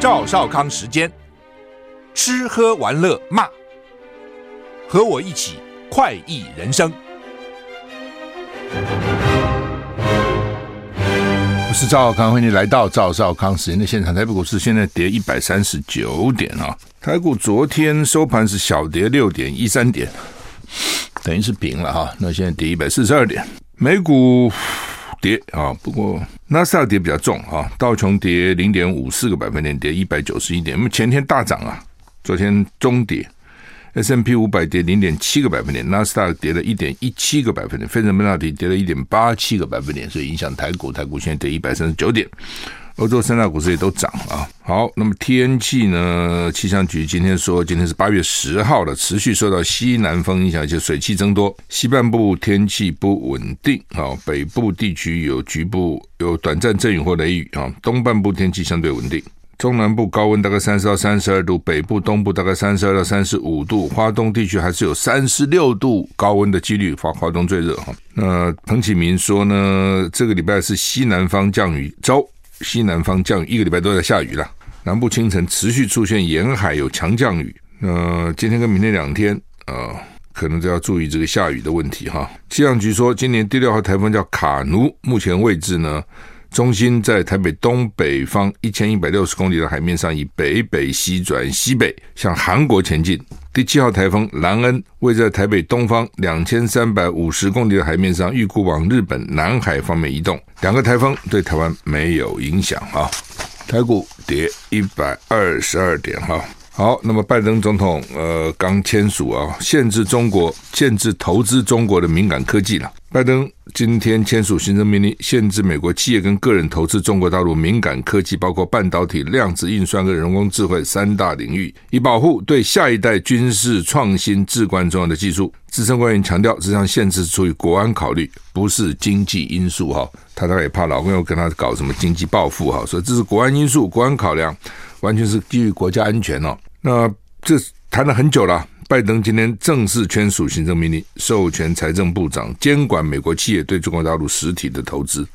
赵少康时间，吃喝玩乐骂，和我一起快意人生。我是赵少康，欢迎你来到赵少康时间的现场。台北股市现在跌一百三十九点啊，台股昨天收盘是小跌六点一三点，等于是平了哈。那现在跌一百四十二点，美股。跌啊，不过纳斯达克跌比较重啊，道琼跌零点五四个百分点，跌一百九十一点。那么前天大涨啊，昨天中跌，S M P 五百跌零点七个百分点，纳斯达克跌了一点一七个百分点，费城半导体跌了一点八七个百分点，所以影响台股，台股现在跌一百三十九点。欧洲三大股市也都涨啊。好，那么天气呢？气象局今天说，今天是八月十号了，持续受到西南风影响，就水汽增多，西半部天气不稳定啊。北部地区有局部有短暂阵雨或雷雨啊。东半部天气相对稳定，中南部高温大概三十到三十二度，北部、东部大概三十二到三十五度，花东地区还是有三十六度高温的几率，华华东最热哈。那彭启明说呢，这个礼拜是西南方降雨周。西南方降雨，一个礼拜都在下雨了。南部清晨持续出现沿海有强降雨。呃，今天跟明天两天，呃，可能都要注意这个下雨的问题哈。气象局说，今年第六号台风叫卡努，目前位置呢，中心在台北东北方一千一百六十公里的海面上，以北北西转西北向韩国前进。第七号台风兰恩位在台北东方两千三百五十公里的海面上，预估往日本南海方面移动。两个台风对台湾没有影响啊。台股跌一百二十二点哈。好，那么拜登总统呃刚签署啊，限制中国、限制投资中国的敏感科技了。拜登今天签署行政命令，限制美国企业跟个人投资中国大陆敏感科技，包括半导体、量子运算跟人工智慧三大领域，以保护对下一代军事创新至关重要的技术。资深官员强调，这项限制出于国安考虑，不是经济因素哈。他大概也怕老公又跟他搞什么经济报复哈，所以这是国安因素、国安考量，完全是基于国家安全哦。那这谈了很久了，拜登今天正式签署行政命令，授权财政部长监管美国企业对中国大陆实体的投资。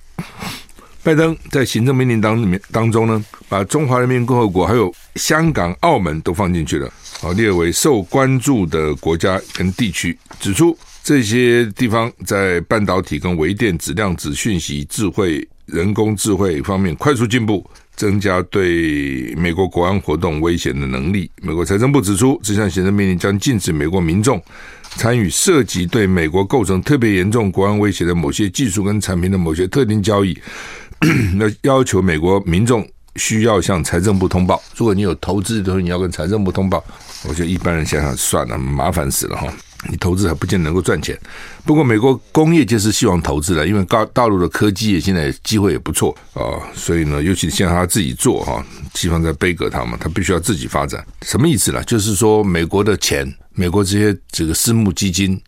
拜登在行政命令当里面当中呢，把中华人民共和国还有香港、澳门都放进去了，啊，列为受关注的国家跟地区，指出这些地方在半导体跟微电子、量子讯息、智慧、人工智慧方面快速进步。增加对美国国安活动威胁的能力。美国财政部指出，这项行政命令将禁止美国民众参与涉及对美国构成特别严重国安威胁的某些技术跟产品的某些特定交易。那要求美国民众需要向财政部通报。如果你有投资的时候，你要跟财政部通报。我觉得一般人想想算了，麻烦死了哈。你投资还不见得能够赚钱，不过美国工业界是希望投资的，因为大大陆的科技业现在机会也不错啊，所以呢，尤其现在他自己做哈，西方在背革他嘛，他必须要自己发展，什么意思呢？就是说美国的钱，美国这些这个私募基金、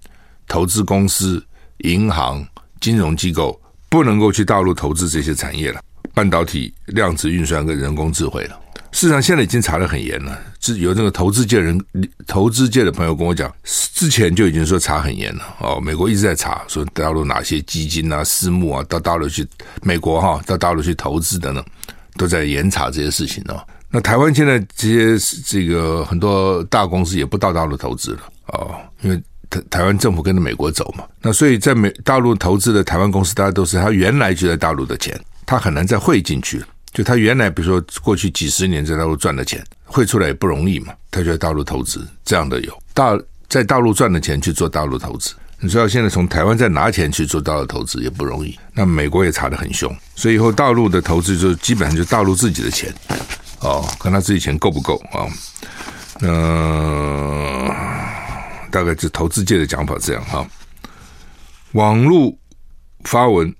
投资公司、银行、金融机构不能够去大陆投资这些产业了，半导体、量子运算跟人工智慧了。市场现在已经查得很严了，是有那个投资界人、投资界的朋友跟我讲，之前就已经说查很严了哦。美国一直在查，说大陆哪些基金啊、私募啊，到大陆去，美国哈到大陆去投资等等，都在严查这些事情哦。那台湾现在这些这个很多大公司也不到大陆投资了哦，因为台台湾政府跟着美国走嘛。那所以在美大陆投资的台湾公司，大家都是他原来就在大陆的钱，他很难再汇进去了。就他原来，比如说过去几十年在大陆赚的钱汇出来也不容易嘛，他就在大陆投资，这样的有大在大陆赚的钱去做大陆投资。你知道现在从台湾再拿钱去做大陆投资也不容易，那美国也查得很凶，所以以后大陆的投资就基本上就大陆自己的钱哦，看他自己钱够不够啊？那、大概就投资界的讲法这样哈。网络发文。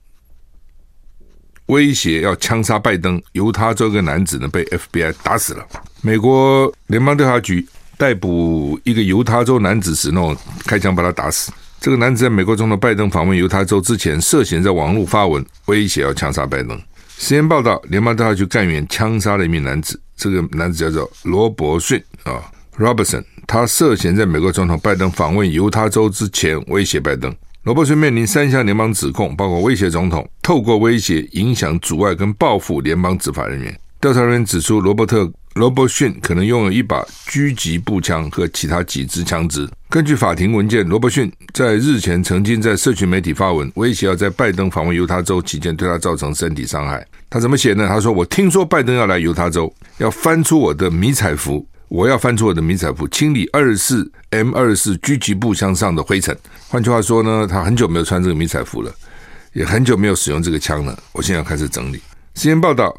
威胁要枪杀拜登，犹他州一个男子呢被 FBI 打死了。美国联邦调查局逮捕一个犹他州男子时，那种开枪把他打死。这个男子在美国总统拜登访问犹他州之前，涉嫌在网络发文威胁要枪杀拜登。实验报道，联邦调查局干员枪杀了一名男子，这个男子叫做罗伯逊啊，Robertson，他涉嫌在美国总统拜登访问犹他州之前威胁拜登。罗伯逊面临三项联邦指控，包括威胁总统、透过威胁影响、阻碍跟报复联邦执法人员。调查人员指出，罗伯特罗伯逊可能拥有一把狙击步枪和其他几支枪支。根据法庭文件，罗伯逊在日前曾经在社群媒体发文，威胁要在拜登访问犹他州期间对他造成身体伤害。他怎么写呢？他说：“我听说拜登要来犹他州，要翻出我的迷彩服，我要翻出我的迷彩服，清理二四 M 二四狙击步枪上的灰尘。换句话说呢，他很久没有穿这个迷彩服了，也很久没有使用这个枪了。我现在要开始整理。”时间报道。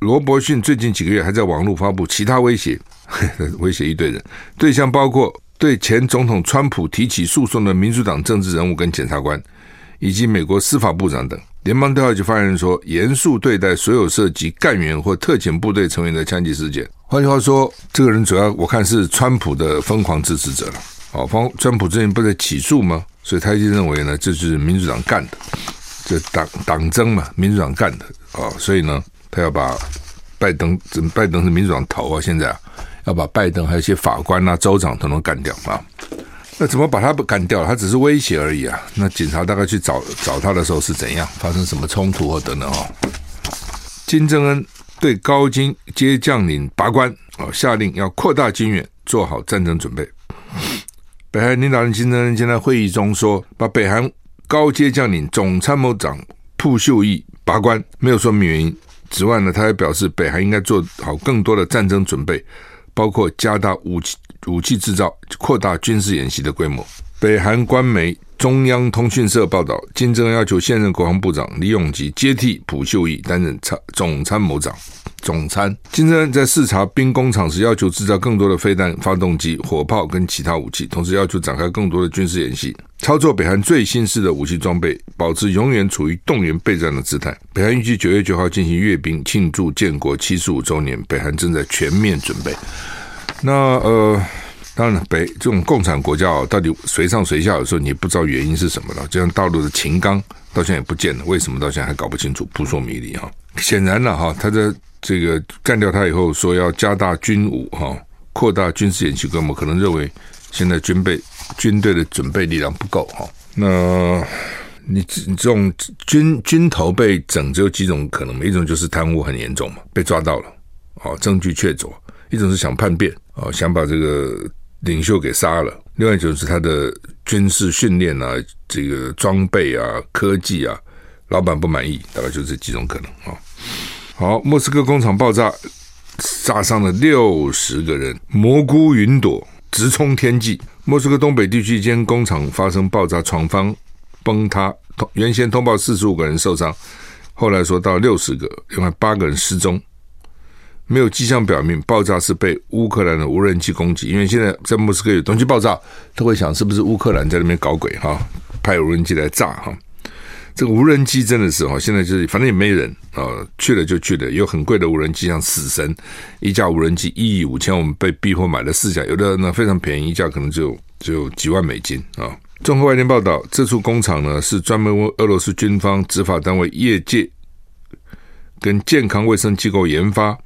罗伯逊最近几个月还在网络发布其他威胁，威胁一堆人，对象包括对前总统川普提起诉讼的民主党政治人物跟检察官，以及美国司法部长等。联邦调查局发言人说，严肃对待所有涉及干员或特遣部队成员的枪击事件。换句话说，这个人主要我看是川普的疯狂支持者了。哦，方川普之前不在起诉吗？所以他就认为呢，这是民主党干的，这党党争嘛，民主党干的哦，所以呢。他要把拜登，拜登是民主党头啊，现在啊，要把拜登还有一些法官啊、州长统统干掉啊。那怎么把他干掉？他只是威胁而已啊。那警察大概去找找他的时候是怎样？发生什么冲突或等等哦。金正恩对高阶将领拔关哦，下令要扩大军援，做好战争准备。北韩领导人金正恩今天在会议中说，把北韩高阶将领总参谋长朴秀益拔关，没有说明原因。此外呢，他还表示，北韩应该做好更多的战争准备，包括加大武器武器制造、扩大军事演习的规模。北韩官媒中央通讯社报道，金正恩要求现任国防部长李永吉接替朴秀义担任参总参谋长。总参金正恩在视察兵工厂时，要求制造更多的飞弹发动机、火炮跟其他武器，同时要求展开更多的军事演习，操作北韩最新式的武器装备，保持永远处于动员备战的姿态。北韩预计九月九号进行阅兵，庆祝建国七十五周年。北韩正在全面准备。那呃，当然了，北这种共产国家哦，到底谁上谁下，有时候你不知道原因是什么了。就像大陆的秦刚，到现在也不见了，为什么到现在还搞不清楚，扑朔迷离哈。显然了哈，他的。这个干掉他以后，说要加大军武哈，扩大军事演习规模，可能认为现在军备军队的准备力量不够哈。那你这种军军头被整，只有几种可能嘛？一种就是贪污很严重嘛，被抓到了，哦，证据确凿；一种是想叛变，哦，想把这个领袖给杀了；另外一种是他的军事训练啊，这个装备啊、科技啊，老板不满意，大概就这几种可能啊。好，莫斯科工厂爆炸，杀伤了六十个人，蘑菇云朵直冲天际。莫斯科东北地区一间工厂发生爆炸，厂房崩塌。原先通报四十五个人受伤，后来说到六十个，另外八个人失踪。没有迹象表明爆炸是被乌克兰的无人机攻击，因为现在在莫斯科有东西爆炸，都会想是不是乌克兰在那边搞鬼哈，派无人机来炸哈。这个无人机真的是哦，现在就是反正也没人啊，去了就去了。有很贵的无人机，像死神一架无人机一亿五千，我们被逼迫买了四架，有的呢非常便宜，一架可能就只有几万美金啊。综合外电报道，这处工厂呢是专门为俄罗斯军方、执法单位、业界跟健康卫生机构研发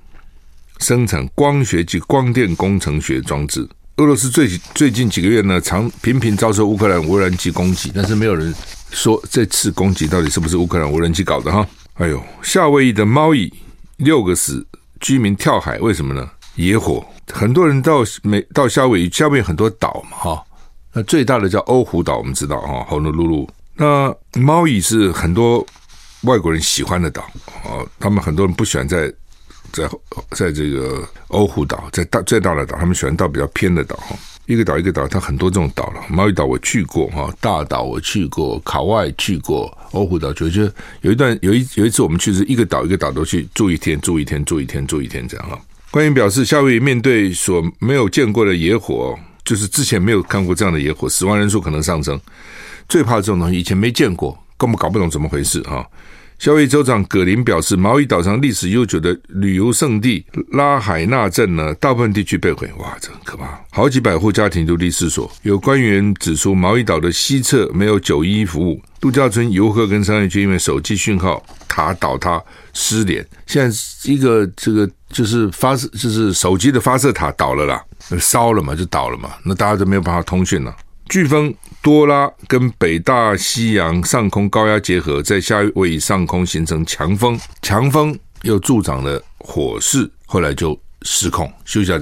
生产光学及光电工程学装置。俄罗斯最最近几个月呢，常频频遭受乌克兰无人机攻击，但是没有人。说这次攻击到底是不是乌克兰无人机搞的哈？哎呦，夏威夷的猫蚁六个死，居民跳海，为什么呢？野火，很多人到美到夏威夷，夏威夷很多岛嘛哈。那最大的叫欧胡岛，我们知道哈，honolulu 露露。那猫蚁是很多外国人喜欢的岛啊，他们很多人不喜欢在在在这个欧胡岛，在大最大的岛，他们喜欢到比较偏的岛哈。一个岛一个岛，它很多这种岛了。猫屿岛我去过哈，大岛我去过，卡外去过，欧胡岛就就有一段有一有一次我们去是一个岛一个岛都去住一天住一天住一天住一天这样哈。官员表示，夏威夷面对所没有见过的野火，就是之前没有看过这样的野火，死亡人数可能上升。最怕这种东西，以前没见过，根本搞不懂怎么回事哈。夏威夷州长葛林表示，毛伊岛上历史悠久的旅游胜地拉海纳镇呢，大部分地区被毁，哇，这很可怕，好几百户家庭流离失所。有官员指出，毛伊岛的西侧没有九一一服务，度假村、游客跟商业区因为手机讯号塔倒塌失联。现在一个这个就是发射，就是手机的发射塔倒了啦，烧了嘛，就倒了嘛，那大家就没有办法通讯了。飓风多拉跟北大西洋上空高压结合，在夏威夷上空形成强风，强风又助长了火势，后来就失控。休息一下。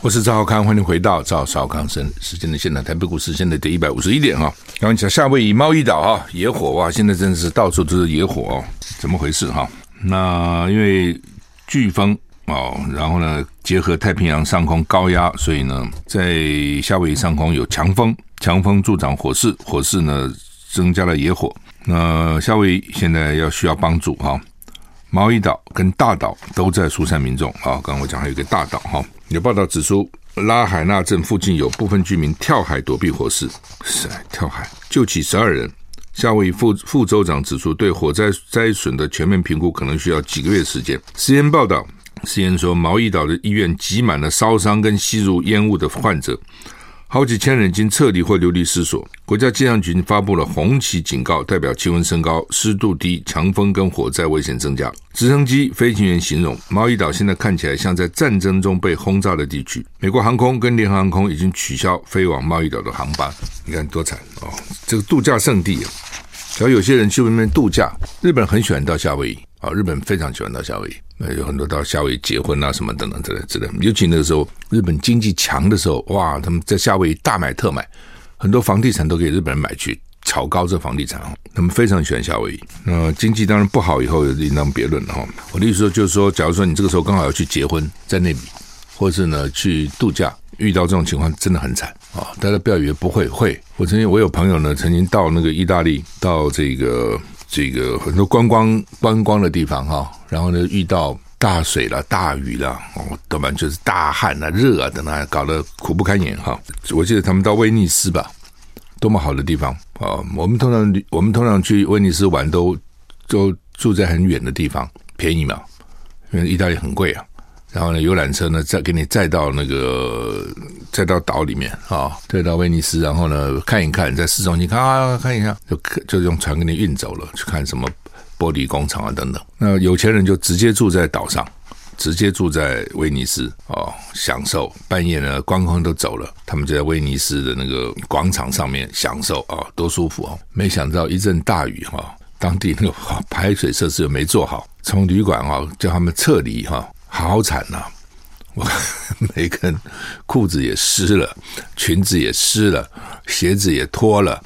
我是赵少康，欢迎回到赵少康生时间的现场。台北股市现在跌一百五十一点哈。刚刚讲夏威夷贸易岛哈野火哇，现在真的是到处都是野火哦，怎么回事哈？那因为飓风哦，然后呢结合太平洋上空高压，所以呢在夏威夷上空有强风，强风助长火势，火势呢增加了野火。那夏威夷现在要需要帮助哈。毛伊岛跟大岛都在疏散民众啊！刚刚我讲还有一个大岛哈，有报道指出，拉海纳镇附近有部分居民跳海躲避火势，是跳海救起十二人。夏威夷副副州长指出，对火灾灾损的全面评估可能需要几个月时间。CNN 报道，CNN 说，毛伊岛的医院挤满了烧伤跟吸入烟雾的患者。好几千人已经撤离或流离失所。国家气象局发布了红旗警告，代表气温升高、湿度低、强风跟火灾危险增加。直升机飞行员形容，毛伊岛现在看起来像在战争中被轰炸的地区。美国航空跟联合航空已经取消飞往毛伊岛的航班。你看多惨哦！这个度假胜地啊，只要有些人去外面度假，日本人很喜欢到夏威夷啊，日本非常喜欢到夏威夷。那有很多到夏威夷结婚啊，什么等等之类之类。尤其那个时候，日本经济强的时候，哇，他们在夏威夷大买特买，很多房地产都给日本人买去炒高这房地产哦。他们非常喜欢夏威夷。那经济当然不好以后另当别论了哈。我的意思说，就是说，假如说你这个时候刚好要去结婚，在那里，或是呢去度假，遇到这种情况真的很惨啊！大家不要以为不会会。我曾经我有朋友呢，曾经到那个意大利，到这个。这个很多观光观光的地方哈，然后呢遇到大水了、大雨了，哦，多半就是大旱啊、热啊等等，搞得苦不堪言哈。我记得他们到威尼斯吧，多么好的地方啊！我们通常我们通常去威尼斯玩都都住在很远的地方，便宜嘛，因为意大利很贵啊。然后呢，游览车呢再给你载到那个，载到岛里面啊，载到威尼斯，然后呢看一看，在市中心看啊看一下，就就用船给你运走了，去看什么玻璃工厂啊等等。那有钱人就直接住在岛上，直接住在威尼斯啊，享受半夜呢观光都走了，他们就在威尼斯的那个广场上面享受啊，多舒服啊！没想到一阵大雨哈，当地那个排水设施又没做好，从旅馆啊叫他们撤离哈。好惨呐！我 每根裤子也湿了，裙子也湿了，鞋子也脱了，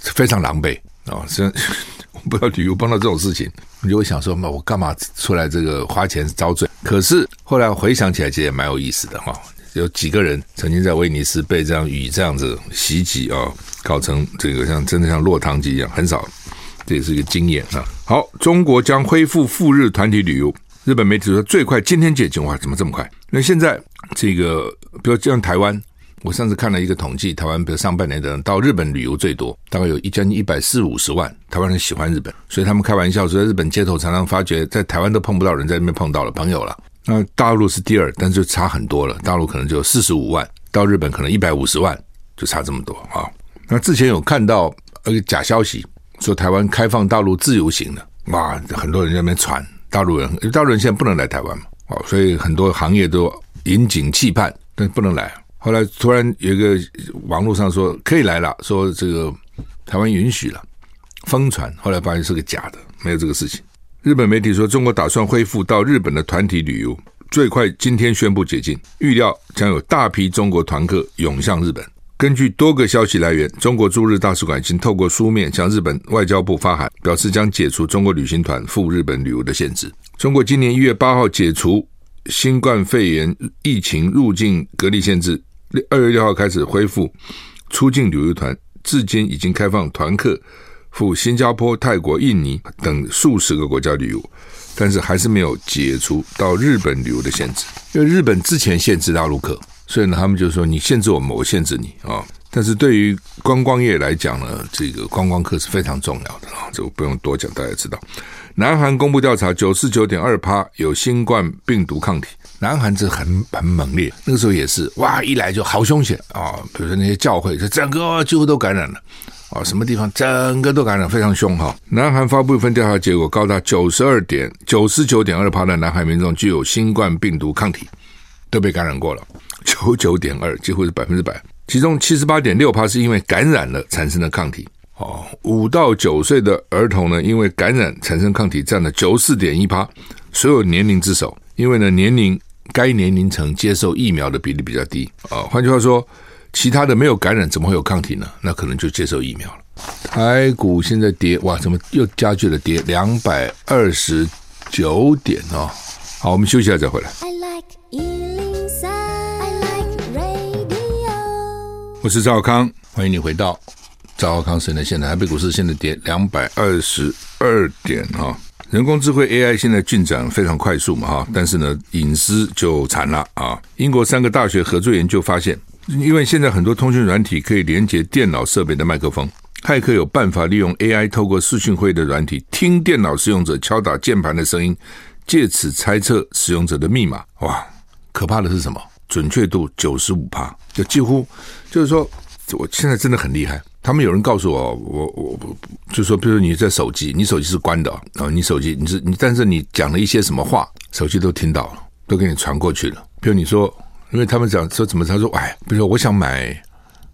非常狼狈啊！这、哦、我不要旅游碰到这种事情，你就会想说：那我干嘛出来这个花钱遭罪？可是后来回想起来，其实也蛮有意思的哈、哦。有几个人曾经在威尼斯被这样雨这样子袭击啊，搞成这个像真的像落汤鸡一样，很少，这也是一个经验啊。好，中国将恢复赴日团体旅游。日本媒体说最快今天解禁，哇，怎么这么快？那现在这个，比如像台湾，我上次看了一个统计，台湾比如上半年的人到日本旅游最多，大概有一将近一百四五十万台湾人喜欢日本，所以他们开玩笑说，在日本街头常常发觉，在台湾都碰不到人，在那边碰到了朋友了。那大陆是第二，但是就差很多了，大陆可能就四十五万，到日本可能一百五十万，就差这么多啊。那之前有看到一个假消息，说台湾开放大陆自由行的，哇，很多人在那边传。大陆人，大陆人现在不能来台湾嘛？哦，所以很多行业都引颈期盼，但不能来。后来突然有一个网络上说可以来了，说这个台湾允许了，疯传。后来发现是个假的，没有这个事情。日本媒体说，中国打算恢复到日本的团体旅游，最快今天宣布解禁，预料将有大批中国团客涌向日本。根据多个消息来源，中国驻日大使馆已经透过书面向日本外交部发函，表示将解除中国旅行团赴日本旅游的限制。中国今年一月八号解除新冠肺炎疫情入境隔离限制，二月六号开始恢复出境旅游团，至今已经开放团客赴新加坡、泰国、印尼等数十个国家旅游，但是还是没有解除到日本旅游的限制，因为日本之前限制大陆客。所以呢，他们就说你限制我们，我限制你啊。但是对于观光业来讲呢，这个观光客是非常重要的啊，这个不用多讲，大家知道。南韩公布调查，九十九点二趴有新冠病毒抗体。南韩这很很猛烈，那个时候也是哇，一来就好凶险啊。比如说那些教会，就整个几乎都感染了啊，什么地方整个都感染，非常凶哈。南韩发布一份调查结果，高达九十二点九十九点二趴的南韩民众具有新冠病毒抗体，都被感染过了。九九点二，几乎是百分之百。其中七十八点六趴是因为感染了产生的抗体，哦，五到九岁的儿童呢，因为感染产生抗体占了九十四点一趴，所有年龄之首。因为呢，年龄该年龄层接受疫苗的比例比较低啊。换句话说，其他的没有感染怎么会有抗体呢？那可能就接受疫苗了。台股现在跌，哇，怎么又加剧了跌两百二十九点哦。好，我们休息一下再回来。I like 我是赵康，欢迎你回到。赵康生的现在台北股市现在跌两百二十二点哈，人工智慧 AI 现在进展非常快速嘛哈，但是呢隐私就惨了啊！英国三个大学合作研究发现，因为现在很多通讯软体可以连接电脑设备的麦克风，骇客有办法利用 AI 透过视讯会的软体听电脑使用者敲打键盘的声音，借此猜测使用者的密码。哇，可怕的是什么？准确度九十五趴，就几乎就是说，我现在真的很厉害。他们有人告诉我，我我我就说，比如你在手机，你手机是关的啊，你手机你是你，但是你讲了一些什么话，手机都听到了，都给你传过去了。比如你说，因为他们讲说怎么，他说哎，比如说我想买，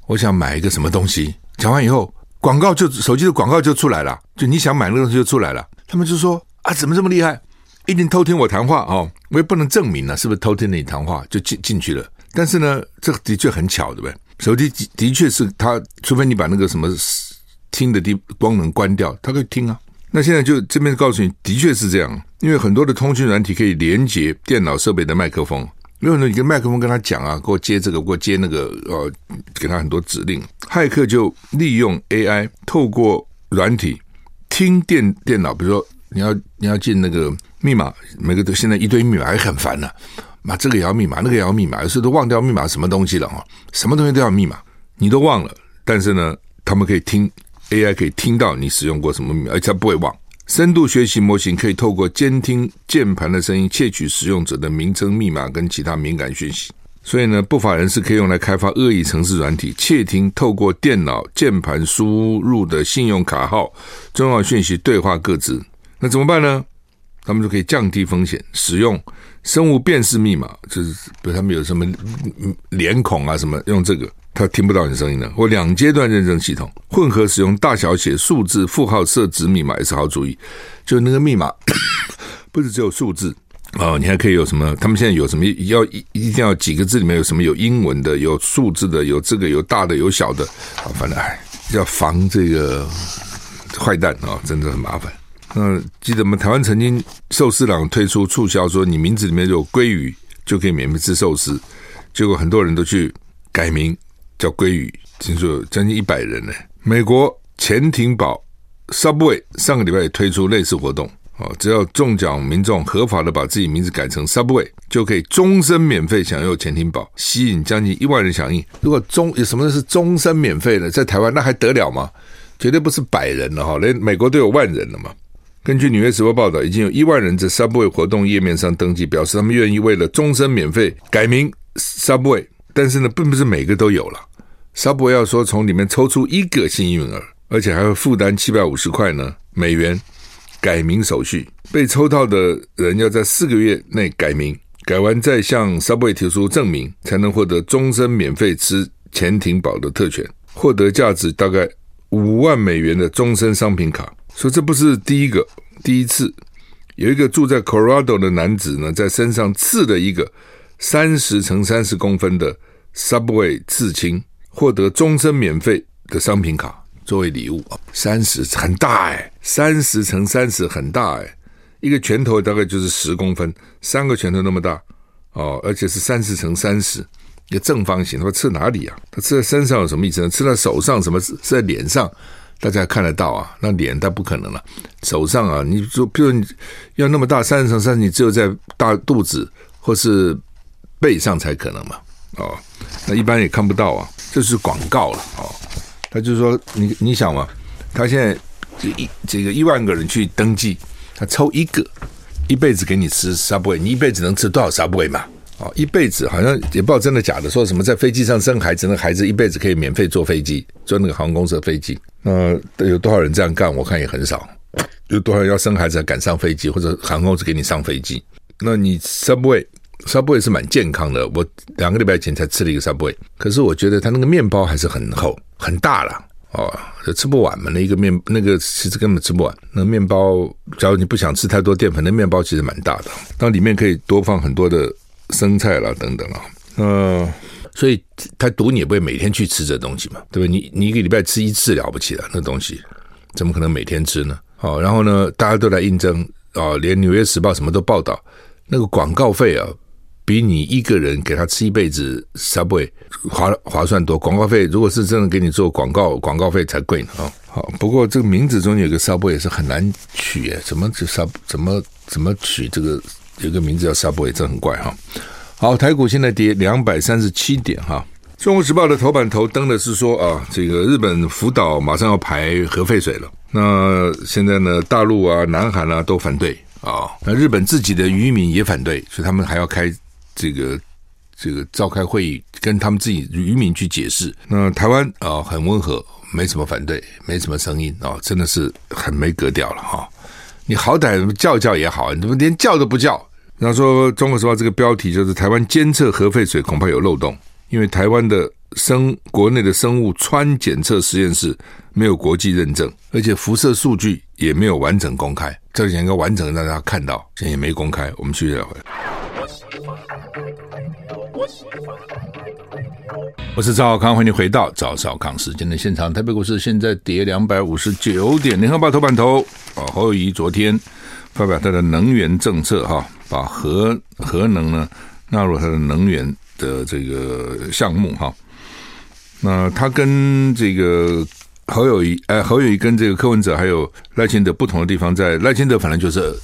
我想买一个什么东西，讲完以后，广告就手机的广告就出来了，就你想买那个东西就出来了。他们就说啊，怎么这么厉害？一定偷听我谈话哦，我也不能证明呢，是不是偷听你谈话就进进去了？但是呢，这的确很巧，对不对？手机的确是它，除非你把那个什么听的地光能关掉，它可以听啊。那现在就这边告诉你，的确是这样，因为很多的通讯软体可以连接电脑设备的麦克风，有很多你跟麦克风跟他讲啊，给我接这个，给我接那个，呃，给他很多指令。骇客就利用 AI 透过软体听电电脑，比如说你要你要进那个密码，每个都现在一堆密码还很烦呢、啊。嘛，这个也要密码，那个也要密码，有时候都忘掉密码什么东西了哈，什么东西都要密码，你都忘了。但是呢，他们可以听 AI 可以听到你使用过什么密码，而且不会忘。深度学习模型可以透过监听键盘的声音，窃取使用者的名称、密码跟其他敏感讯息。所以呢，不法人士可以用来开发恶意程式软体，窃听透过电脑键盘输入的信用卡号、重要讯息、对话个资。那怎么办呢？他们就可以降低风险，使用。生物辨识密码就是，比如他们有什么脸孔啊什么，用这个他听不到你声音的，或两阶段认证系统，混合使用大小写、数字、负号设置密码也是好主意。就那个密码 不是只有数字哦，你还可以有什么？他们现在有什么要一一定要几个字里面有什么？有英文的，有数字的，有这个有大的有小的啊，反正哎，要防这个坏蛋啊，真的很麻烦。嗯，记得我们台湾曾经寿司郎推出促销，说你名字里面有鲑鱼就可以免费吃寿司，结果很多人都去改名叫鲑鱼，听说有将近一百人呢。美国潜艇堡 Subway 上个礼拜也推出类似活动，哦，只要中奖民众合法的把自己名字改成 Subway，就可以终身免费享用潜艇堡，吸引将近一万人响应。如果终有什么是终身免费的，在台湾那还得了吗？绝对不是百人了哈，连美国都有万人了嘛。根据《纽约时报》报道，已经有一万人在 Subway 活动页面上登记，表示他们愿意为了终身免费改名 Subway。但是呢，并不是每个都有了。Subway 要说从里面抽出一个幸运儿，而且还会负担七百五十块呢美元改名手续。被抽到的人要在四个月内改名，改完再向 Subway 提出证明，才能获得终身免费吃潜艇堡的特权，获得价值大概五万美元的终身商品卡。说这不是第一个，第一次有一个住在 Colorado 的男子呢，在身上刺了一个三十乘三十公分的 Subway 刺青，获得终身免费的商品卡作为礼物。三十很大哎，三十乘三十很大哎，一个拳头大概就是十公分，三个拳头那么大哦，而且是三十乘三十，一个正方形。他刺哪里啊？他刺在身上有什么意思呢？刺在手上什么？刺在脸上？大家看得到啊，那脸他不可能了。手上啊，你说，比如你要那么大三十乘三十，你只有在大肚子或是背上才可能嘛。哦，那一般也看不到啊，这是广告了哦。他就是说，你你想嘛，他现在这一这个一万个人去登记，他抽一个，一辈子给你吃 Subway，你一辈子能吃多少 Subway 嘛？哦，一辈子好像也不知道真的假的，说什么在飞机上生孩子，那孩子一辈子可以免费坐飞机，坐那个航空公司的飞机。那有多少人这样干？我看也很少。有多少人要生孩子还赶上飞机，或者航空公司给你上飞机？那你 Subway Subway 是蛮健康的。我两个礼拜前才吃了一个 Subway，可是我觉得它那个面包还是很厚很大了哦，吃不完嘛。那一个面那个其实根本吃不完。那面包，假如你不想吃太多淀粉，那面包其实蛮大的。那里面可以多放很多的生菜啦等等啊。嗯，所以他赌你也不会每天去吃这东西嘛，对不对？你你一个礼拜吃一次了不起了，那东西怎么可能每天吃呢？哦，然后呢，大家都来应征哦，连《纽约时报》什么都报道，那个广告费啊。比你一个人给他吃一辈子 Subway 划划算多，广告费如果是真的给你做广告，广告费才贵呢啊！好，不过这个名字中有个 Subway 也是很难取诶，怎么就 Sub 怎么怎么取这个有个名字叫 Subway，这很怪哈。好，台股现在跌两百三十七点哈。中国时报的头版头登的是说啊，这个日本福岛马上要排核废水了，那现在呢，大陆啊、南韩啊都反对啊，那日本自己的渔民也反对，所以他们还要开。这个这个召开会议，跟他们自己渔民去解释。那台湾啊、很温和，没什么反对，没什么声音啊、真的是很没格调了哈、你好歹叫叫也好，你怎么连叫都不叫？然后说《中国时报》这个标题就是“台湾监测核废水恐怕有漏洞”，因为台湾的生国内的生物穿检测实验室没有国际认证，而且辐射数据也没有完整公开。这里应该完整让大家看到，现在也没公开。我们继续来回来。我是赵少康，欢迎回到赵少康时间的现场。台北股市现在跌两百五十九点。联合报头版头啊，侯友宜昨天发表他的能源政策哈，把核核能呢纳入他的能源的这个项目哈。那他跟这个侯友宜，哎，侯友宜跟这个柯文哲还有赖清德不同的地方，在赖清德反正就是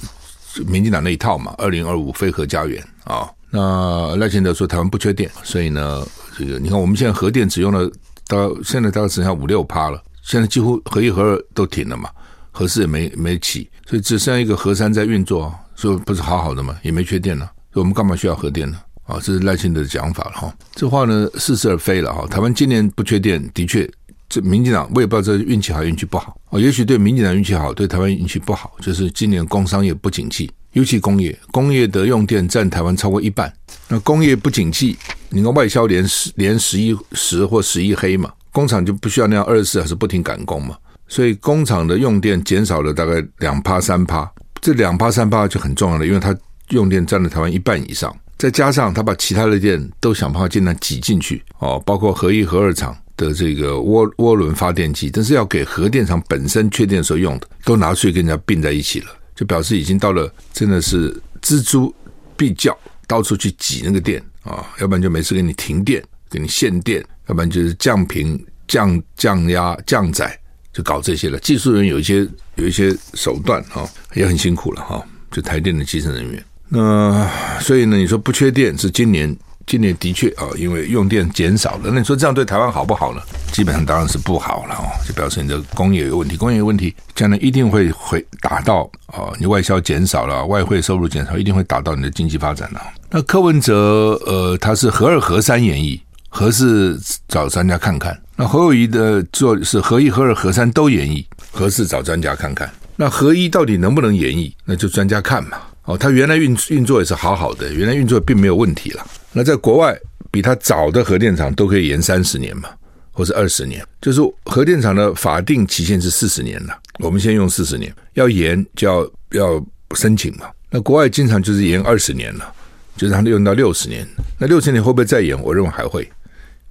民进党那一套嘛，二零二五非核家园啊。那赖清德说台湾不缺电，所以呢。这个你看，我们现在核电只用了到现在大概只剩下五六趴了，现在几乎核一核二都停了嘛，核四也没没起，所以只剩下一个核三在运作，所以不是好好的嘛，也没缺电了，所以我们干嘛需要核电呢？啊，这是赖清德的讲法了哈。这话呢似是而非了哈。台湾今年不缺电，的确，这民进党我也不知道这运气好运气不好哦，也许对民进党运气好，对台湾运气不好，就是今年工商业不景气。尤其工业，工业的用电占台湾超过一半。那工业不景气，你看外销连十连十一十或十一黑嘛，工厂就不需要那样二十四小时不停赶工嘛。所以工厂的用电减少了大概两趴三趴，这两趴三趴就很重要了，因为它用电占了台湾一半以上。再加上它把其他的电都想办法尽量挤进去哦，包括核一核二厂的这个涡涡轮发电机，但是要给核电厂本身缺电的时候用的，都拿出去跟人家并在一起了。就表示已经到了，真的是錙铢必较，到处去挤那个电啊，要不然就没事给你停电，给你限电，要不然就是降频、降降压、降载，就搞这些了。技术人有一些有一些手段啊，也很辛苦了哈。就台电的基层人员，那所以呢，你说不缺电是今年。今年的确啊，因为用电减少了，那你说这样对台湾好不好呢？基本上当然是不好了哦，就表示你的工业有问题，工业有问题，将来一定会会打到啊，你外销减少了，外汇收入减少，一定会打到你的经济发展了。那柯文哲呃，他是合二合三演绎，核四找专家看看。那侯友宜的做是合一合二合三都演绎，核四找专家看看。那合一到底能不能演绎？那就专家看嘛。哦，他原来运运作也是好好的，原来运作并没有问题了。那在国外，比他早的核电厂都可以延三十年嘛，或是二十年。就是核电厂的法定期限是四十年了，我们先用四十年，要延就要要申请嘛。那国外经常就是延二十年了，就是他用到六十年。那六十年会不会再延？我认为还会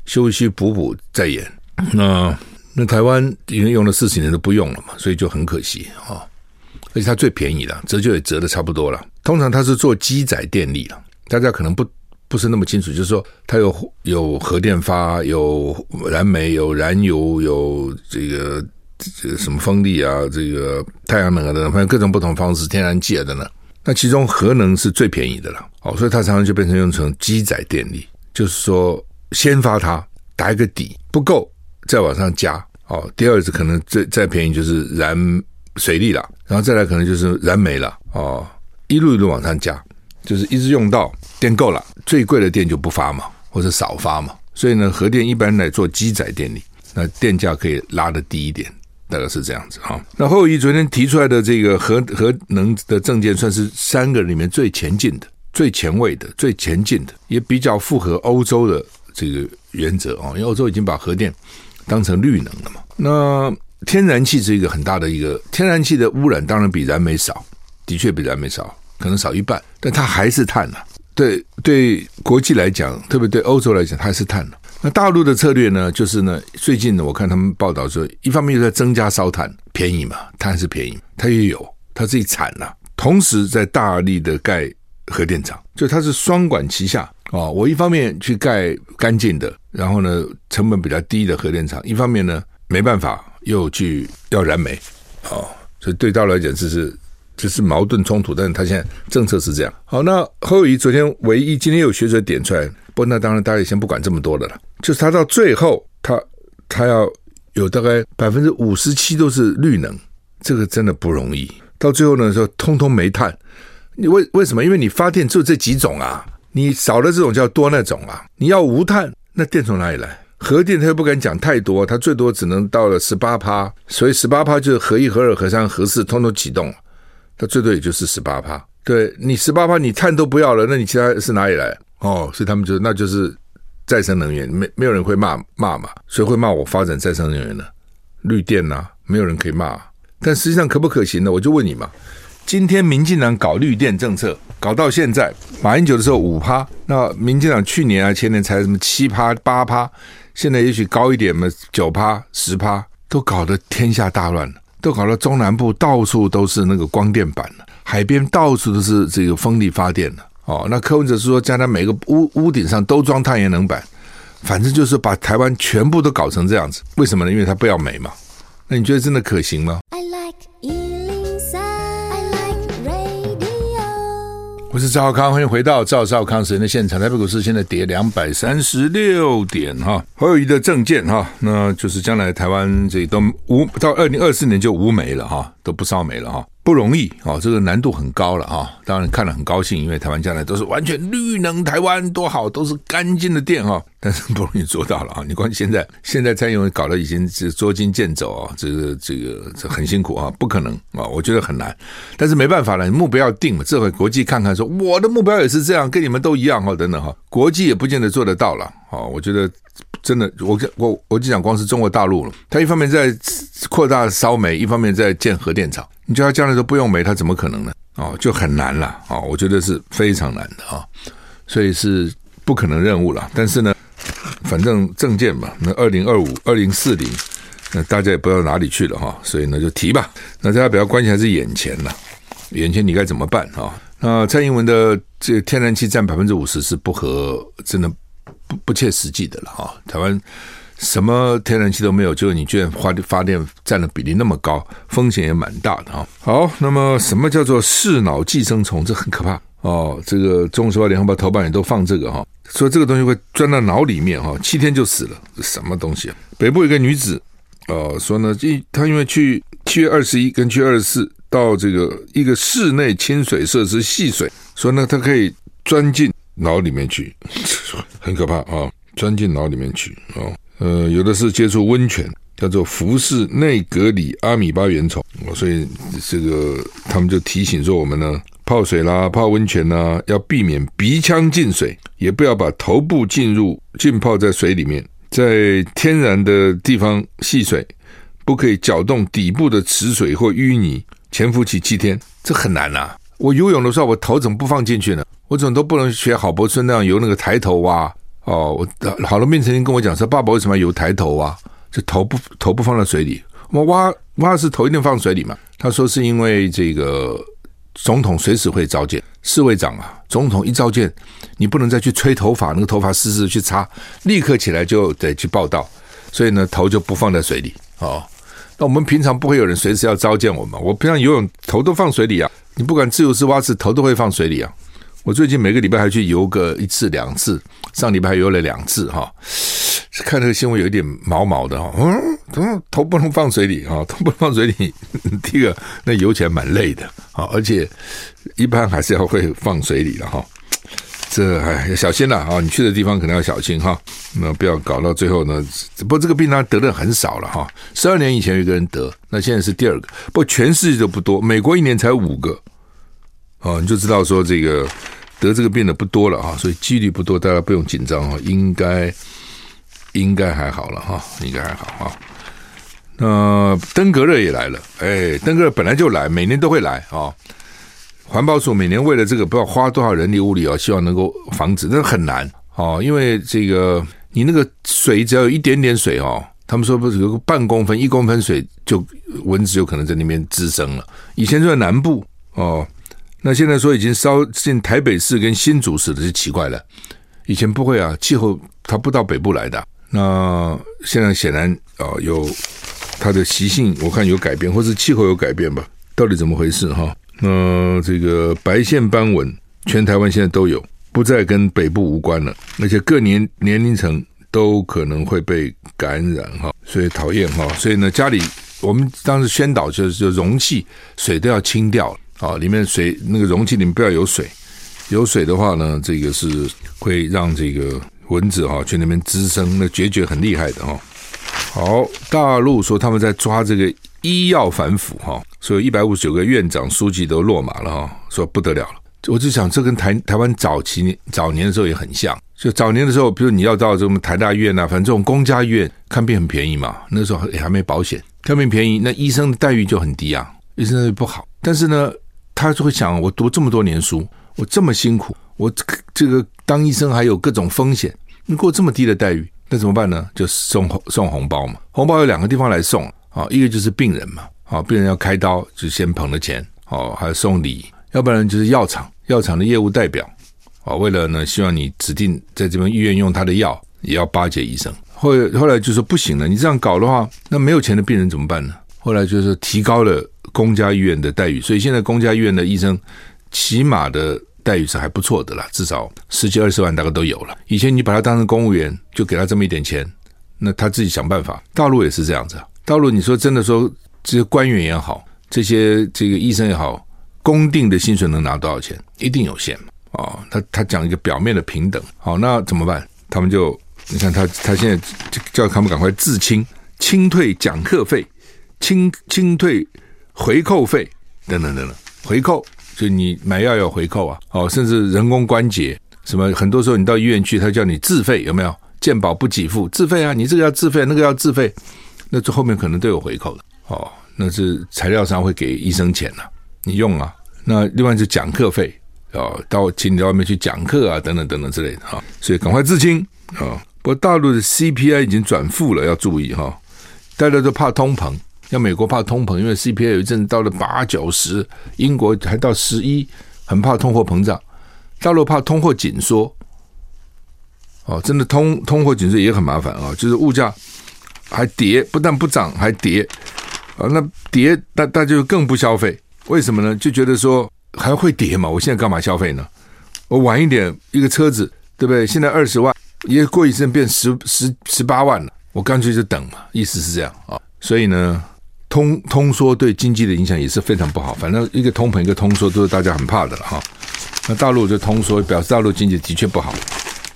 修修补补再延。那那台湾已经用了四十年都不用了嘛，所以就很可惜啊。而且它最便宜了，折旧也折的差不多了。通常它是做机载电力了，大家可能不不是那么清楚，就是说它有有核电发，有燃煤，有燃油，有这个这什么风力啊，这个太阳能啊等等，反正各种不同方式，天然气啊等等。那其中核能是最便宜的了，哦，所以它常常就变成用成机载电力，就是说先发它打一个底不够，再往上加。哦，第二次可能最再便宜就是燃。水利了，然后再来可能就是燃煤了哦，一路一路往上加，就是一直用到电够了，最贵的电就不发嘛，或者少发嘛。所以呢，核电一般来做机载电力，那电价可以拉得低一点，大概是这样子哈。那侯友宜昨天提出来的这个核核能的证件，算是三个里面最前进的、最前卫的、最前进的，也比较符合欧洲的这个原则哦，因为欧洲已经把核电。当成绿能了嘛。那天然气是一个很大的一个天然气的污染，当然比燃煤少，的确比燃煤少，可能少一半，但它还是碳啊。对对，国际来讲，特别对欧洲来讲，它还是碳啊。那大陆的策略呢，就是呢，最近呢，我看他们报道说，一方面又在增加烧炭，便宜嘛，碳是便宜，它也有，它自己产了，同时在大力的盖核电厂，就它是双管齐下哦。我一方面去盖干净的，然后呢，成本比较低的核电厂，一方面呢，没办法又去要燃煤，哦，所以对大陆来讲，这是这是矛盾冲突，但是他现在政策是这样。好，那侯友宜昨天唯一今天有学者点出来，不那当然大家也先不管这么多的了。就是他到最后，他他要有大概百分之五十七都是绿能，这个真的不容易。到最后呢，说通通煤炭，你为为什么？因为你发电就这几种啊，你少了这种就要多那种啊。你要无碳，那电从哪里来？核电他又不敢讲太多，他最多只能到了十八趴，所以十八趴就是核一、核二、核三、核四通通启动，它最多也就是十八趴。对你十八趴，你碳都不要了，那你其他是哪里来？哦，所以他们就那就是。再生能源没没有人会骂骂嘛？谁会骂我发展再生能源呢？绿电呐、没有人可以骂。但实际上可不可行呢？我就问你嘛。今天民进党搞绿电政策，搞到现在，马英九的时候五趴，那民进党去年啊前年才什么七趴八趴，现在也许高一点嘛，九趴十趴，都搞得天下大乱了，都搞到中南部到处都是那个光电板了，海边到处都是这个风力发电了。哦，那柯文哲是说，将来每个屋屋顶上都装太阳能板，反正就是把台湾全部都搞成这样子。为什么呢？因为他不要煤嘛。那你觉得真的可行吗？I like 我是赵少康，欢迎回到赵少康时间的现场。台北股市现在跌两百三十六点哈。侯友谊的证件哈，那就是将来台湾这都无到二零二四年就无煤了哈，都不烧煤了哈。不容易啊，这个难度很高了啊！当然看了很高兴，因为台湾将来都是完全绿能，台湾多好，都是干净的电哈。但是不容易做到了啊！你光现在现在蔡英文搞得已经是捉襟见肘啊，这个这个这很辛苦啊，不可能啊，我觉得很难。但是没办法了，目标要定嘛，这回国际看看说我的目标也是这样，跟你们都一样哈，等等哈，国际也不见得做得到了啊，我觉得。真的，我我我就讲，光是中国大陆了，他一方面在扩大烧煤，一方面在建核电厂。你叫他将来都不用煤，他怎么可能呢？哦，就很难了啊！我觉得是非常难的啊，所以是不可能任务了。但是呢，反正政见嘛，那二零二五、二零四零，那大家也不知道哪里去了哈，所以呢就提吧。那大家比较关心还是眼前了，眼前你该怎么办啊？那蔡英文的这天然气占百分之五十是不合，真的。不不切实际的了哈，台湾什么天然气都没有，就是你居然发发电占的比例那么高，风险也蛮大的哈。好，那么什么叫做视脑寄生虫？这很可怕哦。这个《中时报》《联合报》头版也都放这个哈，说这个东西会钻到脑里面哈，七天就死了，这什么东西啊？北部有个女子哦，说呢，一她因为去七月二十一跟七月二十四到这个一个室内亲水设施戏水，说呢，她可以钻进。脑里面去，很可怕啊！钻进脑里面去啊！呃，有的是接触温泉，叫做福氏内格里阿米巴原虫，所以这个他们就提醒说，我们呢泡水啦、泡温泉啦，要避免鼻腔进水，也不要把头部进入浸泡在水里面，在天然的地方戏水，不可以搅动底部的池水或淤泥，潜伏期七天，这很难呐、我游泳的时候，我头怎么不放进去呢？我怎么都不能学郝柏村那样游那个抬头蛙哦！我郝龙斌曾经跟我讲说，爸爸为什么要游抬头蛙？就头不头不放在水里，我蛙蛙是头一定放水里嘛？他说是因为这个总统随时会召见，侍卫长啊，总统一召见，你不能再去吹头发，那个头发湿湿去擦，立刻起来就得去报到，所以呢，头就不放在水里哦。那我们平常不会有人随时要召见我们，我平常游泳头都放水里啊，你不管自由式蛙式头都会放水里啊。我最近每个礼拜还去游个一次两次，上礼拜还游了两次哈。看这个新闻有一点毛毛的哈，嗯，怎么头不能放水里哈？头不能放水里，第一个那游起来蛮累的啊，而且一般还是要会放水里的哈。这还小心了啊！你去的地方可能要小心哈，那不要搞到最后呢。不过这个病呢得的很少了哈，十二年以前有一个人得，那现在是第二个，不全世界都不多，美国一年才五个。哦，你就知道说这个得这个病的不多了啊，所以几率不多，大家不用紧张啊，应该应该还好了哈，应该还好哈。那登革热也来了，哎，登革热本来就来，每年都会来啊。环保署每年为了这个，不知道花多少人力物力啊，希望能够防止，但是很难哦，因为这个你那个水只要有一点点水哦，他们说不是有个半公分、一公分水，就蚊子有可能在那边滋生了。以前就在南部哦，那现在说已经烧进台北市跟新竹市的，就奇怪了。以前不会啊，气候它不到北部来的，那现在显然啊有它的习性，我看有改变，或是气候有改变吧？到底怎么回事哈？那这个白线斑纹，全台湾现在都有，不再跟北部无关了，而且各年年龄层都可能会被感染哈，所以讨厌哈。所以呢，家里我们当时宣导就是，就容器水都要清掉啊，里面水那个容器里面不要有水，有水的话呢，这个是会让这个蚊子哈去那边滋生，那决绝很厉害的哈。好，大陆说他们在抓这个。医药反腐哈，所以一百五十九个院长书记都落马了哈，说不得了了。我就想，这跟台台湾早期早年的时候也很像。就早年的时候，比如你要到这种台大医院啊，反正这种公家医院看病很便宜嘛，那时候也还没保险，看病便宜，那医生的待遇就很低啊，医生待遇不好。但是呢，他就会想，我读这么多年书，我这么辛苦，我这个当医生还有各种风险，你给我这么低的待遇，那怎么办呢？就送送红包嘛，红包有两个地方来送。啊，一个就是病人嘛，啊，病人要开刀就先捧了钱，哦，还要送礼，要不然就是药厂，药厂的业务代表，啊，为了呢，希望你指定在这边医院用他的药，也要巴结医生。后后来就说不行了，你这样搞的话，那没有钱的病人怎么办呢？后来就是提高了公家医院的待遇，所以现在公家医院的医生起码的待遇是还不错的啦，至少十几二十万大概都有了。以前你把他当成公务员，就给他这么一点钱，那他自己想办法。大陆也是这样子。大陆，你说真的说，这些官员也好，这些这个医生也好，公定的薪水能拿多少钱？一定有限嘛？哦，他他讲一个表面的平等，好，那怎么办？他们就你看他他现在叫他们赶快自清，清退讲课费，清清退回扣费等等等等，回扣就你买药要回扣啊，哦，甚至人工关节什么，很多时候你到医院去，他叫你自费，有没有？健保不给付，自费啊，你这个要自费，那个要自费。那这后面可能都有回扣的哦，那是材料商会给医生钱呐、你用啊。那另外是讲课费哦，到请你到外面去讲课啊，等等等等之类的哈、哦。所以赶快自清啊、哦！不过大陆的 CPI 已经转负了，要注意哈、哦。大家都怕通膨，像美国怕通膨，因为 CPI 有一阵子到了八九十，英国还到十一，很怕通货膨胀。大陆怕通货紧缩，哦，真的通通货紧缩也很麻烦啊、就是物价。还跌，不但不涨，还跌，啊，那跌，大大家就更不消费，为什么呢？就觉得说还会跌嘛，我现在干嘛消费呢？我晚一点一个车子，对不对？现在二十万，也过一阵变十十十八万了，我干脆就等嘛，意思是这样啊。所以呢，通通缩对经济的影响也是非常不好。反正一个通膨，一个通缩，都是大家很怕的了哈。那大陆就通缩，表示大陆经济的确不好。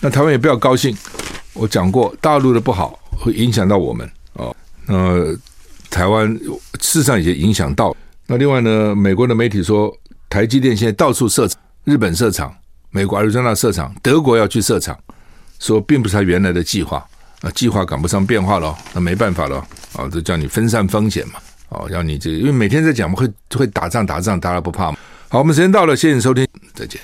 那台湾也不要高兴，我讲过，大陆的不好。会影响到我们哦，那台湾事实上也影响到。那另外呢，美国的媒体说，台积电现在到处设厂，日本设厂，美国亚利桑那设厂，德国要去设厂，说并不是他原来的计划啊，计划赶不上变化了，那没办法了啊，这叫你分散风险嘛，哦，要你这，因为每天在讲，会会打仗打仗，大家不怕嘛。好，我们时间到了，谢谢收听，再见。